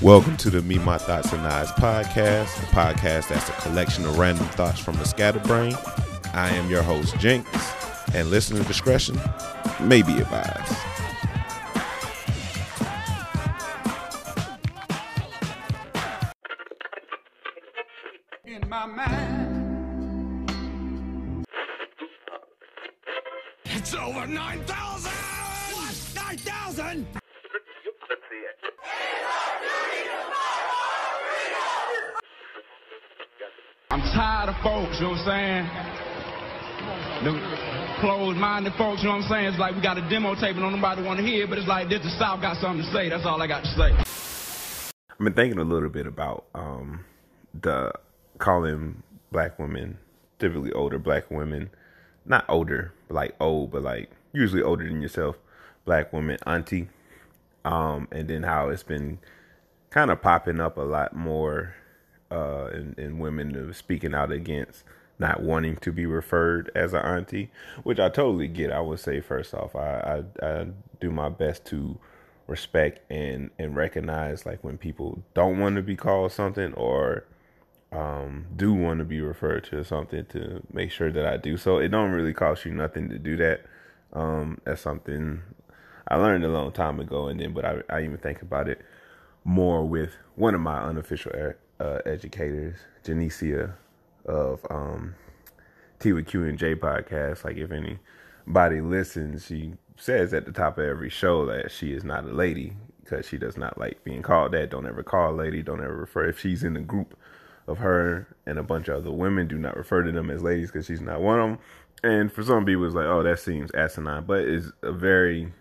Welcome to the Me, My Thoughts, and Eyes podcast, a podcast that's a collection of random thoughts from the scatterbrain. I am your host, Jinx, and listener discretion may be advised. Folks, you know what I'm saying? It's like we got a demo tape and nobody want to hear, but it's like this the South got something to say. That's all I got to say. I've been thinking a little bit about um, the calling black women, typically older black women, not older, but like old, but like usually older than yourself, black women, auntie, um, and then how it's been kind of popping up a lot more uh, in, in women speaking out against not wanting to be referred as an auntie, which I totally get. I would say first off, I, I, I do my best to respect and and recognize like when people don't want to be called something or um, do want to be referred to something to make sure that I do so. It don't really cost you nothing to do that. Um, that's something I learned a long time ago, and then but I, I even think about it more with one of my unofficial uh, educators, Janicia of um, Q and J podcast. Like if anybody listens, she says at the top of every show that she is not a lady because she does not like being called that. Don't ever call a lady. Don't ever refer if she's in a group of her and a bunch of other women. Do not refer to them as ladies because she's not one of them. And for some people, it's like, oh, that seems asinine, but it's a very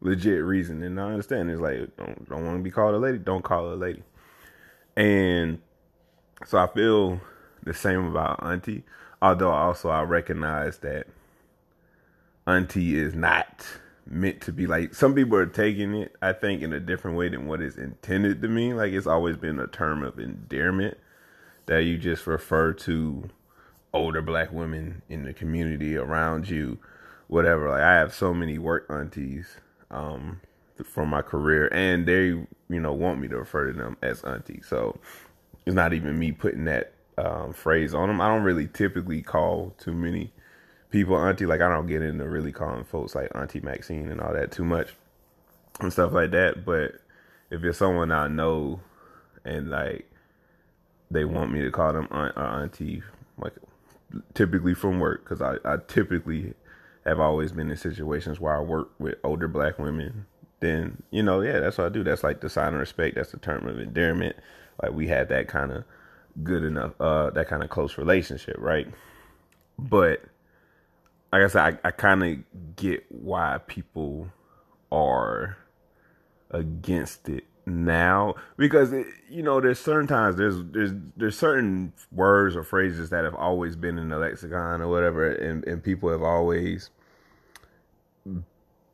legit reason. And I understand it's like, don't, don't want to be called a lady, don't call her a lady. And so I feel the same about auntie, although also I recognize that auntie is not meant to be like some people are taking it i think in a different way than what is intended to mean. Like it's always been a term of endearment that you just refer to older black women in the community around you whatever. Like i have so many work aunties um from my career and they you know want me to refer to them as auntie. So it's not even me putting that um, phrase on them i don't really typically call too many people auntie. Like i don't get into really calling folks like auntie maxine and all that too much and stuff like that. But if it's someone i know and like they want me to call them aunt or auntie like typically from work because I, I typically have always been in situations where i work with older black women then you know yeah that's what i do. That's like the sign of respect. That's the term of endearment. Like we had that kind of good enough uh that kind of close relationship right? But like I said, I, I kind of get why people are against it now because it, you know there's certain times there's there's there's certain words or phrases that have always been in the lexicon or whatever and and people have always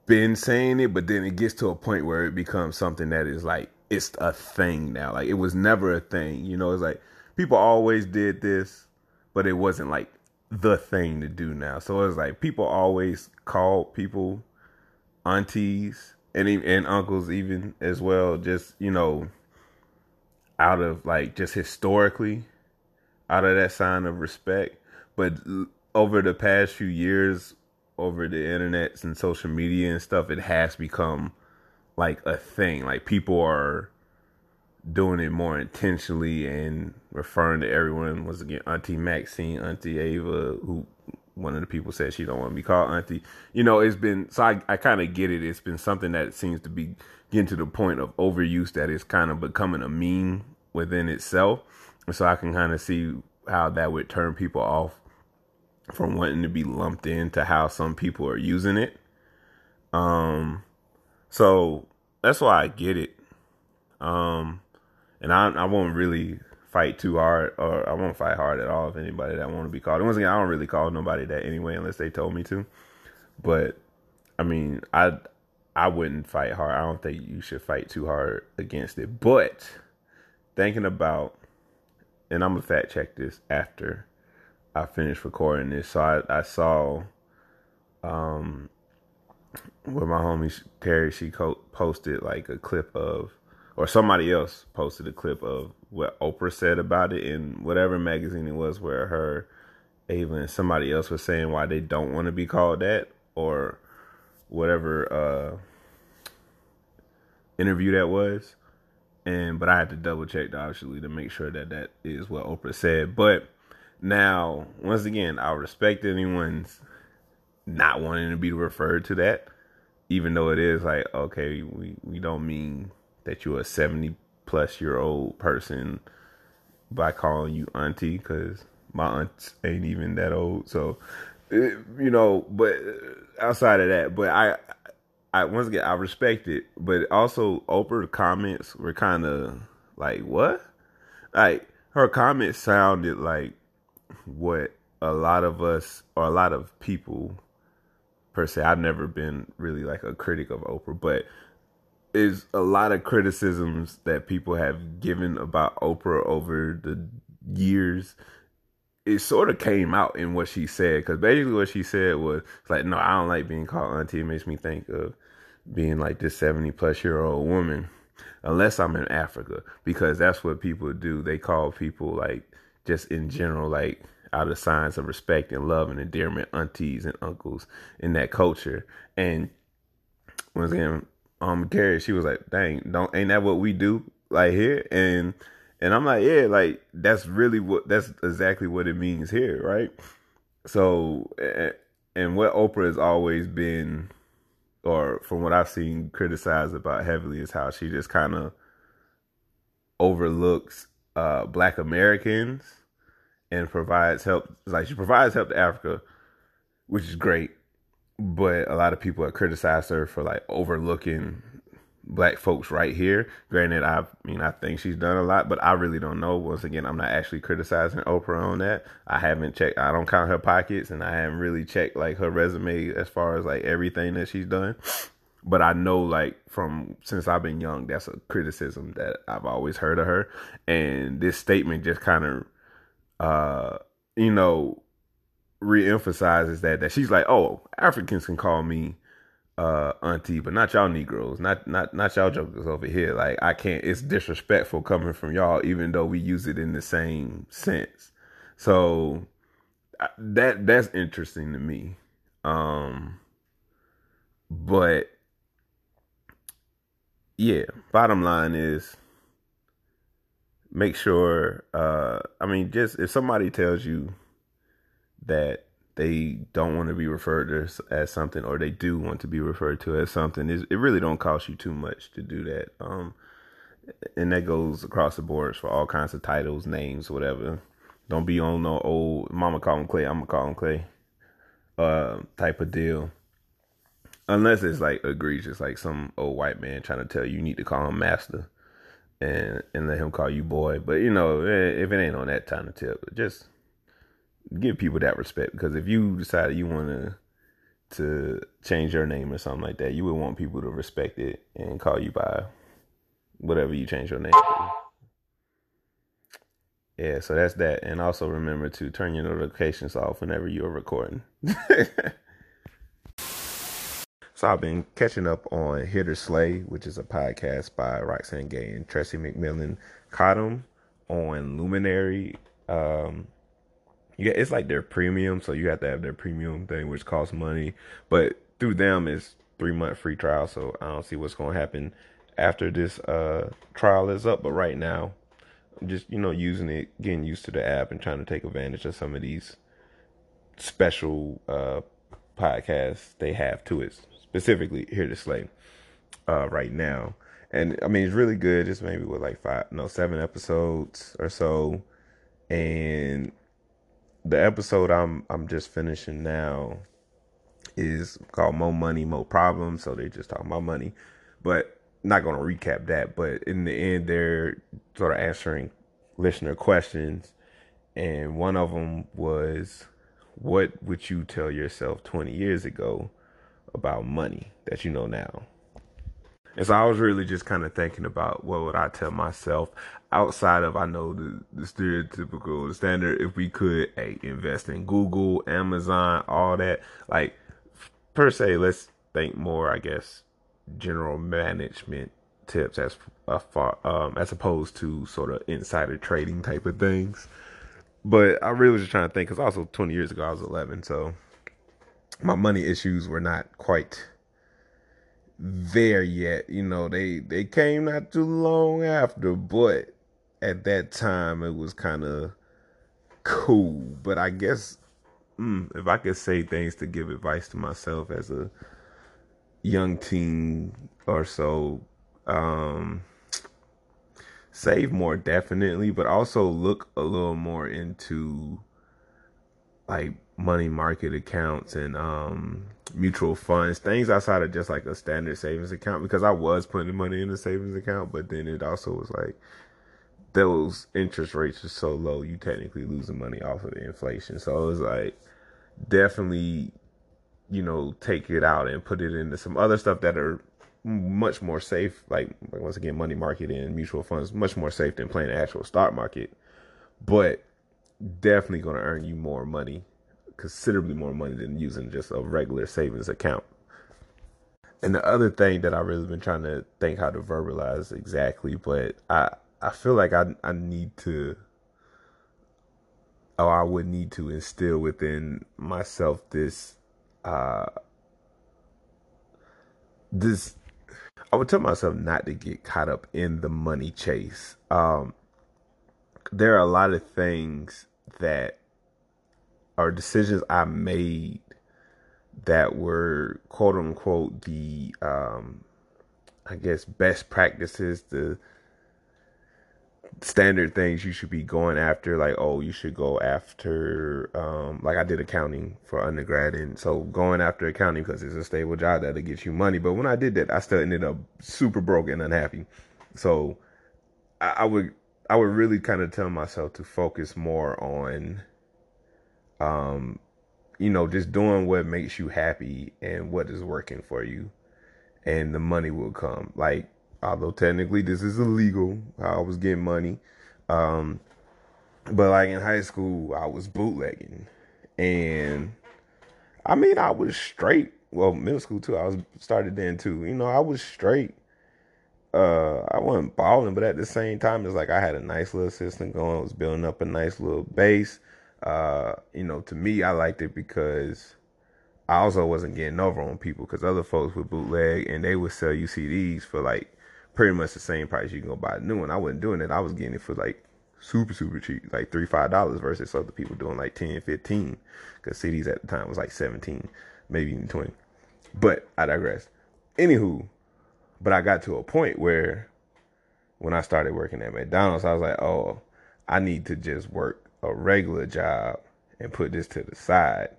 been saying it but then it gets to a point where it becomes something that is like it's a thing now. Like it was never a thing you know it's like people always did this but it wasn't like the thing to do now. So it's like people always called people aunties and and uncles even as well. Just you know, out of like just historically, out of that sign of respect. But over the past few years, over the internet and social media and stuff, it has become like a thing. Like people are doing it more intentionally and referring to everyone was again Auntie Maxine, Auntie Ava, who one of the people said she don't want to be called Auntie. You know, it's been so I, I kind of get it. It's been something that seems to be getting to the point of overuse that is kind of becoming a meme within itself. And so I can kind of see how that would turn people off from wanting to be lumped into how some people are using it. Um, so that's why I get it. Um, and I I won't really fight too hard, or I won't fight hard at all if anybody that want to be called. And once again, I don't really call nobody that anyway unless they told me to. But I mean, I I wouldn't fight hard. I don't think you should fight too hard against it. But thinking about, and I'm gonna fact check this after I finish recording this. So I I saw, um, where my homie Terry she posted like a clip of or somebody else posted a clip of what Oprah said about it in whatever magazine it was, where her, Ava, and somebody else was saying why they don't want to be called that, or whatever uh, interview that was. And but I had to double check obviously to make sure that that is what Oprah said. But now, once again, I respect anyone's not wanting to be referred to that, even though it is like okay, we we don't mean that you're a seventy plus year old person by calling you auntie because my aunts ain't even that old. So, you know, but outside of that, but I, I once again I respect it, but also Oprah's comments were kind of like what, like her comments sounded like what a lot of us or a lot of people per se. I've never been really like a critic of Oprah, but is a lot of criticisms that people have given about Oprah over the years. It sort of came out in what she said because basically what she said was like, "No, I don't like being called auntie. It makes me think of being like this seventy plus year old woman, unless I'm in Africa because that's what people do. They call people like just in general like out of signs of respect and love and endearment, aunties and uncles in that culture. And once again, um, Carrie, she was like, "Dang, don't ain't that what we do like here?" And and I'm like, "Yeah, like that's really what that's exactly what it means here, right?" So, and what Oprah has always been, or from what I've seen criticized about heavily, is how she just kind of overlooks uh, Black Americans and provides help. Like she provides help to Africa, which is great. But a lot of people have criticized her for like overlooking black folks right here. Granted, I mean I think she's done a lot, but I really don't know. Once again, I'm not actually criticizing Oprah on that. I haven't checked. I don't count her pockets, and I haven't really checked like her resume as far as like everything that she's done. But I know like from since I've been young, that's a criticism that I've always heard of her, and this statement just kind of uh, you know, reemphasizes that that she's like, oh, Africans can call me uh auntie, but not y'all Negroes, not not not y'all jokers over here. Like I can't. It's disrespectful coming from y'all, even though we use it in the same sense. So that that's interesting to me. Um, but yeah, bottom line is make sure uh i mean just if somebody tells you that they don't want to be referred to as something or they do want to be referred to as something it really don't cost you too much to do that um and that goes across the boards for all kinds of titles names whatever don't be on no old mama call him clay i'm gonna call him clay uh type of deal unless it's like egregious like some old white man trying to tell you you need to call him master and and let him call you boy. But you know, eh, if it ain't on that time to tip, just give people that respect because if you decide you want to to change your name or something like that, you would want people to respect it and call you by whatever you change your name to. Yeah, so that's that. And also remember to turn your notifications off whenever you're recording. So I've been catching up on Hear to Slay, which is a podcast by Roxane Gay and Tressie McMillan Cottom on Luminary. Um, yeah, it's like their premium, so you have to have their premium thing, which costs money. But through them it's three month free trial, so I don't see what's gonna happen after this uh trial is up. But right now, I'm just you know using it, getting used to the app, and trying to take advantage of some of these special uh podcasts they have to it specifically Hear to Slay uh, right now. And I mean, it's really good. It's maybe with like five, no, seven episodes or so. And the episode I'm I'm just finishing now is called "More Money, More Problems." So they're just talking about money, but not to recap that. But in the end, they're sort of answering listener questions, and one of them was, "What would you tell yourself 20 years ago?" about money that you know now. And so I was really just kind of thinking about what would I tell myself outside of I know the, the stereotypical the standard if we could hey, invest in Google, Amazon, all that. Like per se, let's think more, I guess, general management tips as uh, far um, as opposed to sort of insider trading type of things. But I really was just trying to think because also 20 years ago I was 11, so my money issues were not quite there yet. You know, they they came not too long after, but at that time it was kind of cool. But I guess mm, if I could say things to give advice to myself as a young teen or so, um, save more definitely, but also look a little more into like money market accounts and um mutual funds, things outside of just like a standard savings account because I was putting money in a savings account, but then it also was like those interest rates are so low, you technically losing money off of the inflation. So it was like definitely, you know, take it out and put it into some other stuff that are much more safe. Like, like once again, money market and mutual funds much more safe than playing the actual stock market, but definitely going to earn you more money, considerably more money than using just a regular savings account. And the other thing that I've really been trying to think how to verbalize exactly, but I I feel like I I need to or I would need to instill within myself this uh this I would tell myself not to get caught up in the money chase. Um there are a lot of things that are decisions I made that were quote unquote the um I guess best practices, the standard things you should be going after like oh you should go after um like i did accounting for undergrad and so going after accounting because it's a stable job that'll get you money. But when i did that i still ended up super broke and unhappy. So i, I would i would really kind of tell myself to focus more on um you know just doing what makes you happy and what is working for you and the money will come. Like although technically this is illegal. I was getting money. Um, but like in high school, I was bootlegging. And I mean, I was straight. Well, middle school too. I was started then too. You know, I was straight. Uh, I wasn't balling, but at the same time, it's like I had a nice little system going. I was building up a nice little base. Uh, you know, to me, I liked it because I also wasn't getting over on people because other folks would bootleg and they would sell you CDs for like pretty much the same price you can go buy a new one. I wasn't doing it. I was getting it for like super super cheap, like three five dollars versus other people doing like 10, 15. Because CDs at the time was like seventeen, maybe even twenty. But I digress. Anywho, but I got to a point where when I started working at McDonald's, I was like, oh, I need to just work a regular job and put this to the side.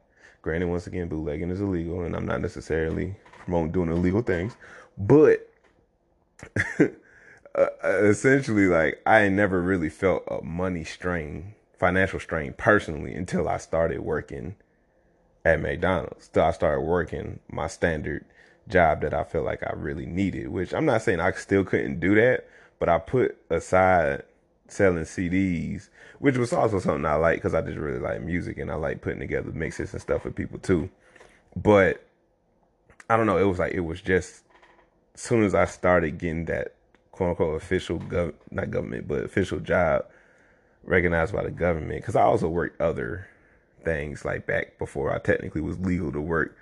Granted, once again, bootlegging is illegal, and I'm not necessarily promoting doing illegal things, but Uh, uh, essentially like I never really felt a money strain, financial strain personally until I started working at McDonald's. Till I started working my standard job that I felt like I really needed, which I'm not saying I still couldn't do that, but I put aside selling CDs, which was also something I like because I just really like music and I like putting together mixes and stuff with people too. But I don't know, it was like it was just soon as I started getting that quote unquote official gov not government but official job recognized by the government because I also worked other things like back before I technically was legal to work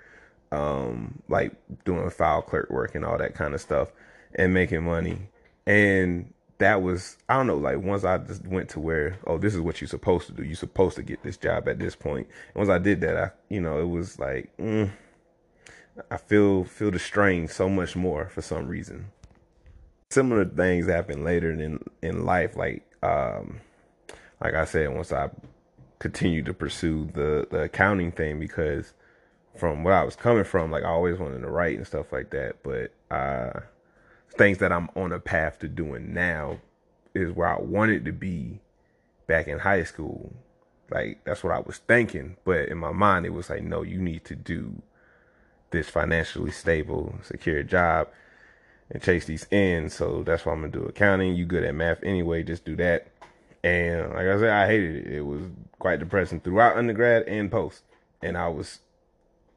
um like doing file clerk work and all that kind of stuff and making money. And that was I don't know like once I just went to where oh this is what you're supposed to do. You're supposed to get this job at this point. And once I did that I you know it was like mm, I feel feel the strain so much more for some reason. Similar things happen later in in life, like um, like I said, once I continued to pursue the the accounting thing because from where I was coming from, like I always wanted to write and stuff like that, but uh, things that I'm on a path to doing now is where I wanted to be back in high school. Like that's what I was thinking, but in my mind it was like, no, you need to do this financially stable, secure job and chase these ends. So that's why I'm gonna do accounting. You good at math anyway, just do that. And like I said, I hated it. It was quite depressing throughout undergrad and post. And I was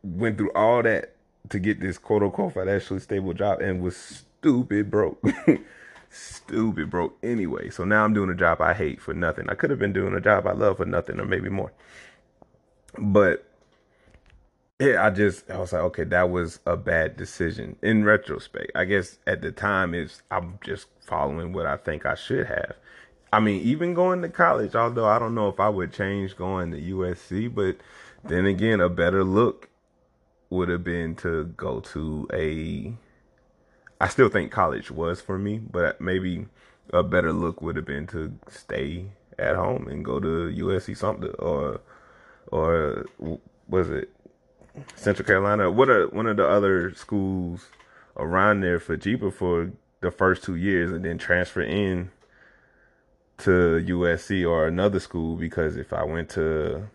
went through all that to get this quote unquote financially stable job and was stupid broke. stupid broke anyway. So now I'm doing a job I hate for nothing. I could have been doing a job I love for nothing or maybe more. But yeah, I just I was like, okay, that was a bad decision. In retrospect, I guess at the time it's I'm just following what I think I should have. I mean, even going to college, although I don't know if I would change going to USC, but then again, a better look would have been to go to a I still think college was for me, but maybe a better look would have been to stay at home and go to USC something or or was it Central Carolina? What are one of the other schools around there for cheaper for the first two years and then transfer in to USC or another school because if I went to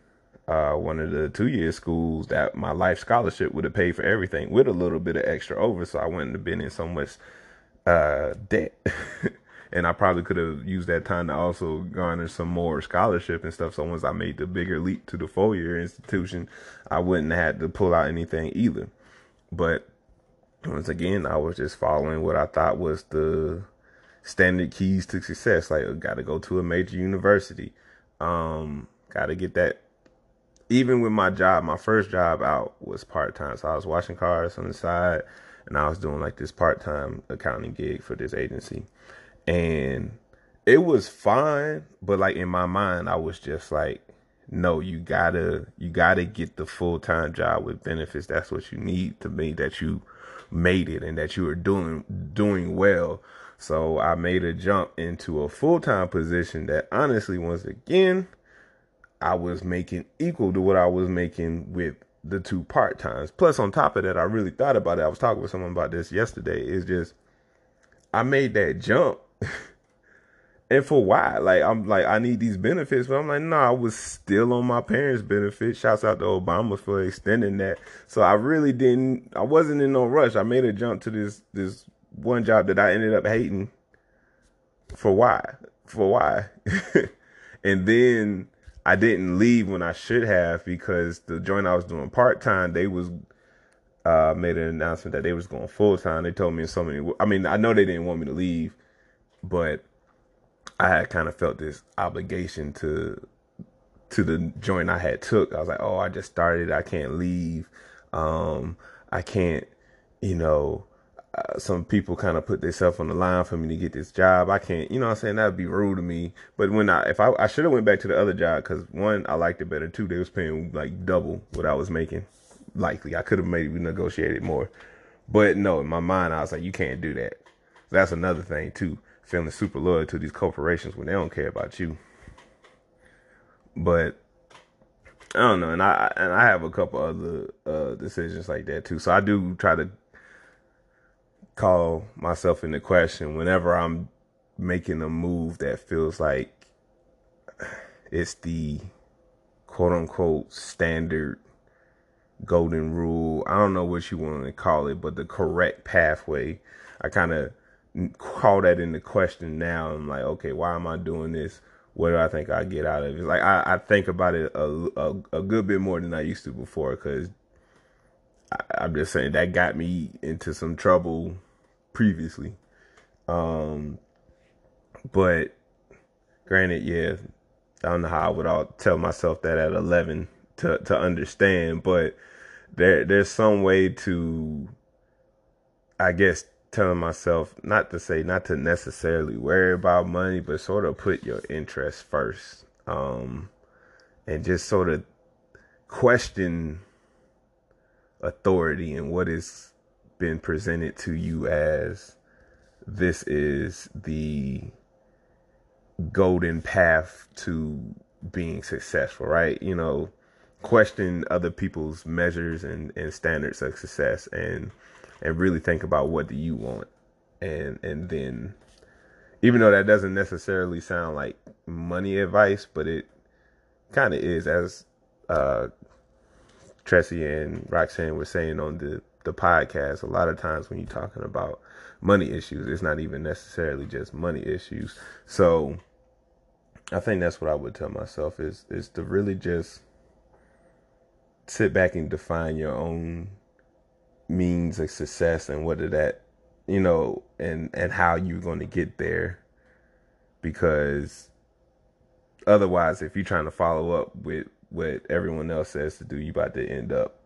uh, one of the two year schools that my life scholarship would have paid for everything with a little bit of extra over. So I wouldn't have been in so much uh, debt. and I probably could have used that time to also garner some more scholarship and stuff. So once I made the bigger leap to the four year institution, I wouldn't have had to pull out anything either. But once again, I was just following what I thought was the standard keys to success. Like, got to go to a major university. Um, got to get that even with my job, my first job out was part time. So I was washing cars on the side and I was doing like this part time accounting gig for this agency. And it was fine, but like in my mind, I was just like, no, you gotta you gotta get the full time job with benefits. That's what you need to make that you made it and that you are doing doing well. So I made a jump into a full time position that honestly, once again, I was making equal to what I was making with the two part times. Plus, on top of that, I really thought about it. I was talking with someone about this yesterday. It's just I made that jump. and for why? Like I'm like I need these benefits, but I'm like, no, nah, I was still on my parents' benefits. Shouts out to Obama for extending that. So I really didn't I wasn't in no rush. I made a jump to this this one job that I ended up hating. For why? For why? and then I didn't leave when I should have because the joint I was doing part time, they was uh, made an announcement that they was going full time. They told me so many. I mean, I know they didn't want me to leave, but I had kind of felt this obligation to to the joint I had took. I was like, oh, I just started. I can't leave. Um, I can't, you know, uh, some people kind of put themselves on the line for me to get this job. I can't, you know I'm saying? That would be rude to me. But when I, if I, I should have went back to the other job because one, I liked it better. Two, they was paying like double what I was making. Likely, I could have maybe negotiated more. But no, in my mind, I was like, you can't do that. That's another thing too. Feeling super loyal to these corporations when they don't care about you. But I don't know, and I and I have a couple other uh, decisions like that too. So I do try to call myself into question whenever I'm making a move that feels like it's the quote unquote standard golden rule. I don't know what you want to call it, but the correct pathway. I kind of call that into question now. I'm like, okay, why am I doing this? What do I think I get out of it? Like I, I think about it a, a, a good bit more than I used to before because I'm just saying that got me into some trouble previously. Um, but granted, yeah, I don't know how I would all tell myself that at 11 to to understand, but there there's some way to, I guess, telling myself not to say not to necessarily worry about money, but sort of put your interests first, um, and just sort of question authority and what has been presented to you as this is the golden path to being successful, right? You know, question other people's measures and, and standards of success and and really think about what do you want and and then even though that doesn't necessarily sound like money advice, but it kind of is as uh Tressie and Roxane were saying on the the podcast, a lot of times when you're talking about money issues, it's not even necessarily just money issues. So I think that's what I would tell myself is is to really just sit back and define your own means of success and what whether that you know, and and how you're going to get there because otherwise if you're trying to follow up with what everyone else says to do, you about to end up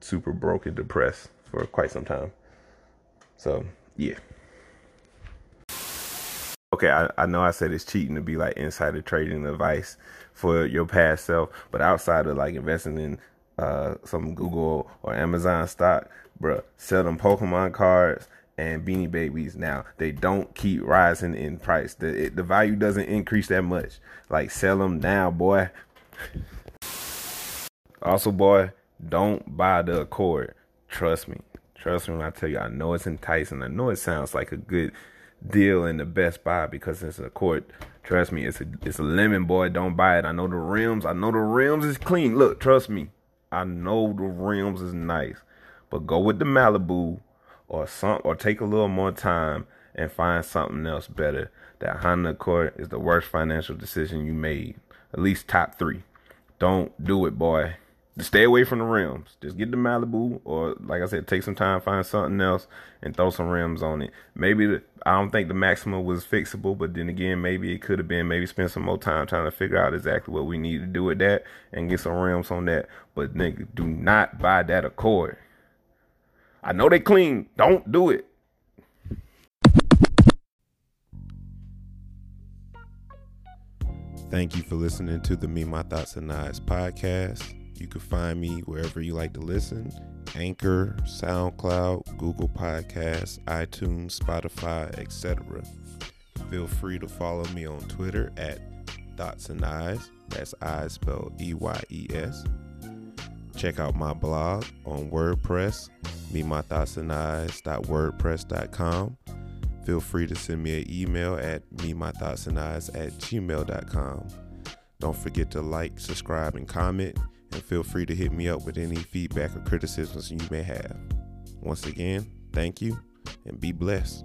super broke and depressed for quite some time. So, yeah. Okay, I, I know I said it's cheating to be like insider trading advice for your past self, but outside of like investing in uh, some Google or Amazon stock, bruh, sell them Pokemon cards and Beanie Babies now. They don't keep rising in price. The it, the value doesn't increase that much. Like sell them now, boy. also, boy, don't buy the Accord. Trust me. Trust me when I tell you. I know it's enticing. I know it sounds like a good deal in the Best Buy because it's a Accord. Trust me, it's a it's a lemon boy. Don't buy it. I know the rims. I know the rims is clean. Look, trust me. I know the rims is nice, but go with the Malibu or some or take a little more time and find something else better. That Honda Accord is the worst financial decision you made. At least top three. Don't do it, boy stay away from the rims. Just get the Malibu, or like I said, take some time, find something else, and throw some rims on it. Maybe the, I don't think the Maxima was fixable, but then again, maybe it could have been. Maybe spend some more time trying to figure out exactly what we need to do with that and get some rims on that. But nigga, do not buy that Accord. I know they clean. Don't do it. Thank you for listening to the Me, My Thoughts, and Eyes podcast. You can find me wherever you like to listen Anchor, SoundCloud, Google Podcasts, iTunes, Spotify, etc. Feel free to follow me on Twitter at Thoughts and Eyes. That's eyes spelled E Y E S. Check out my blog on WordPress, me my thoughts and eyes.wordpress.com. Feel free to send me an email at me my thoughts and eyes at gmail.com. Don't forget to like, subscribe, and comment and feel free to hit me up with any feedback or criticisms you may have. Once again, thank you and be blessed.